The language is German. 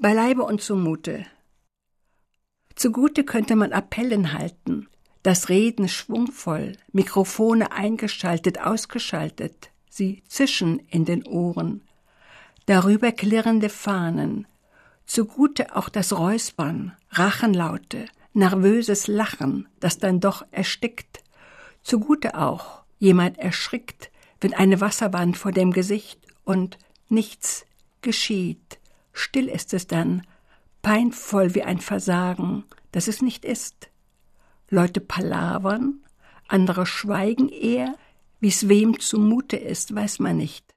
Beileibe und zumute. Zugute könnte man Appellen halten, das Reden schwungvoll, Mikrofone eingeschaltet, ausgeschaltet, sie zischen in den Ohren, darüber klirrende Fahnen, zugute auch das Räuspern, Rachenlaute, nervöses Lachen, das dann doch erstickt, zugute auch jemand erschrickt, wenn eine Wasserwand vor dem Gesicht und nichts geschieht, still ist es dann, peinvoll wie ein Versagen, das es nicht ist. Leute palavern, andere schweigen eher, wie's wem zumute ist, weiß man nicht.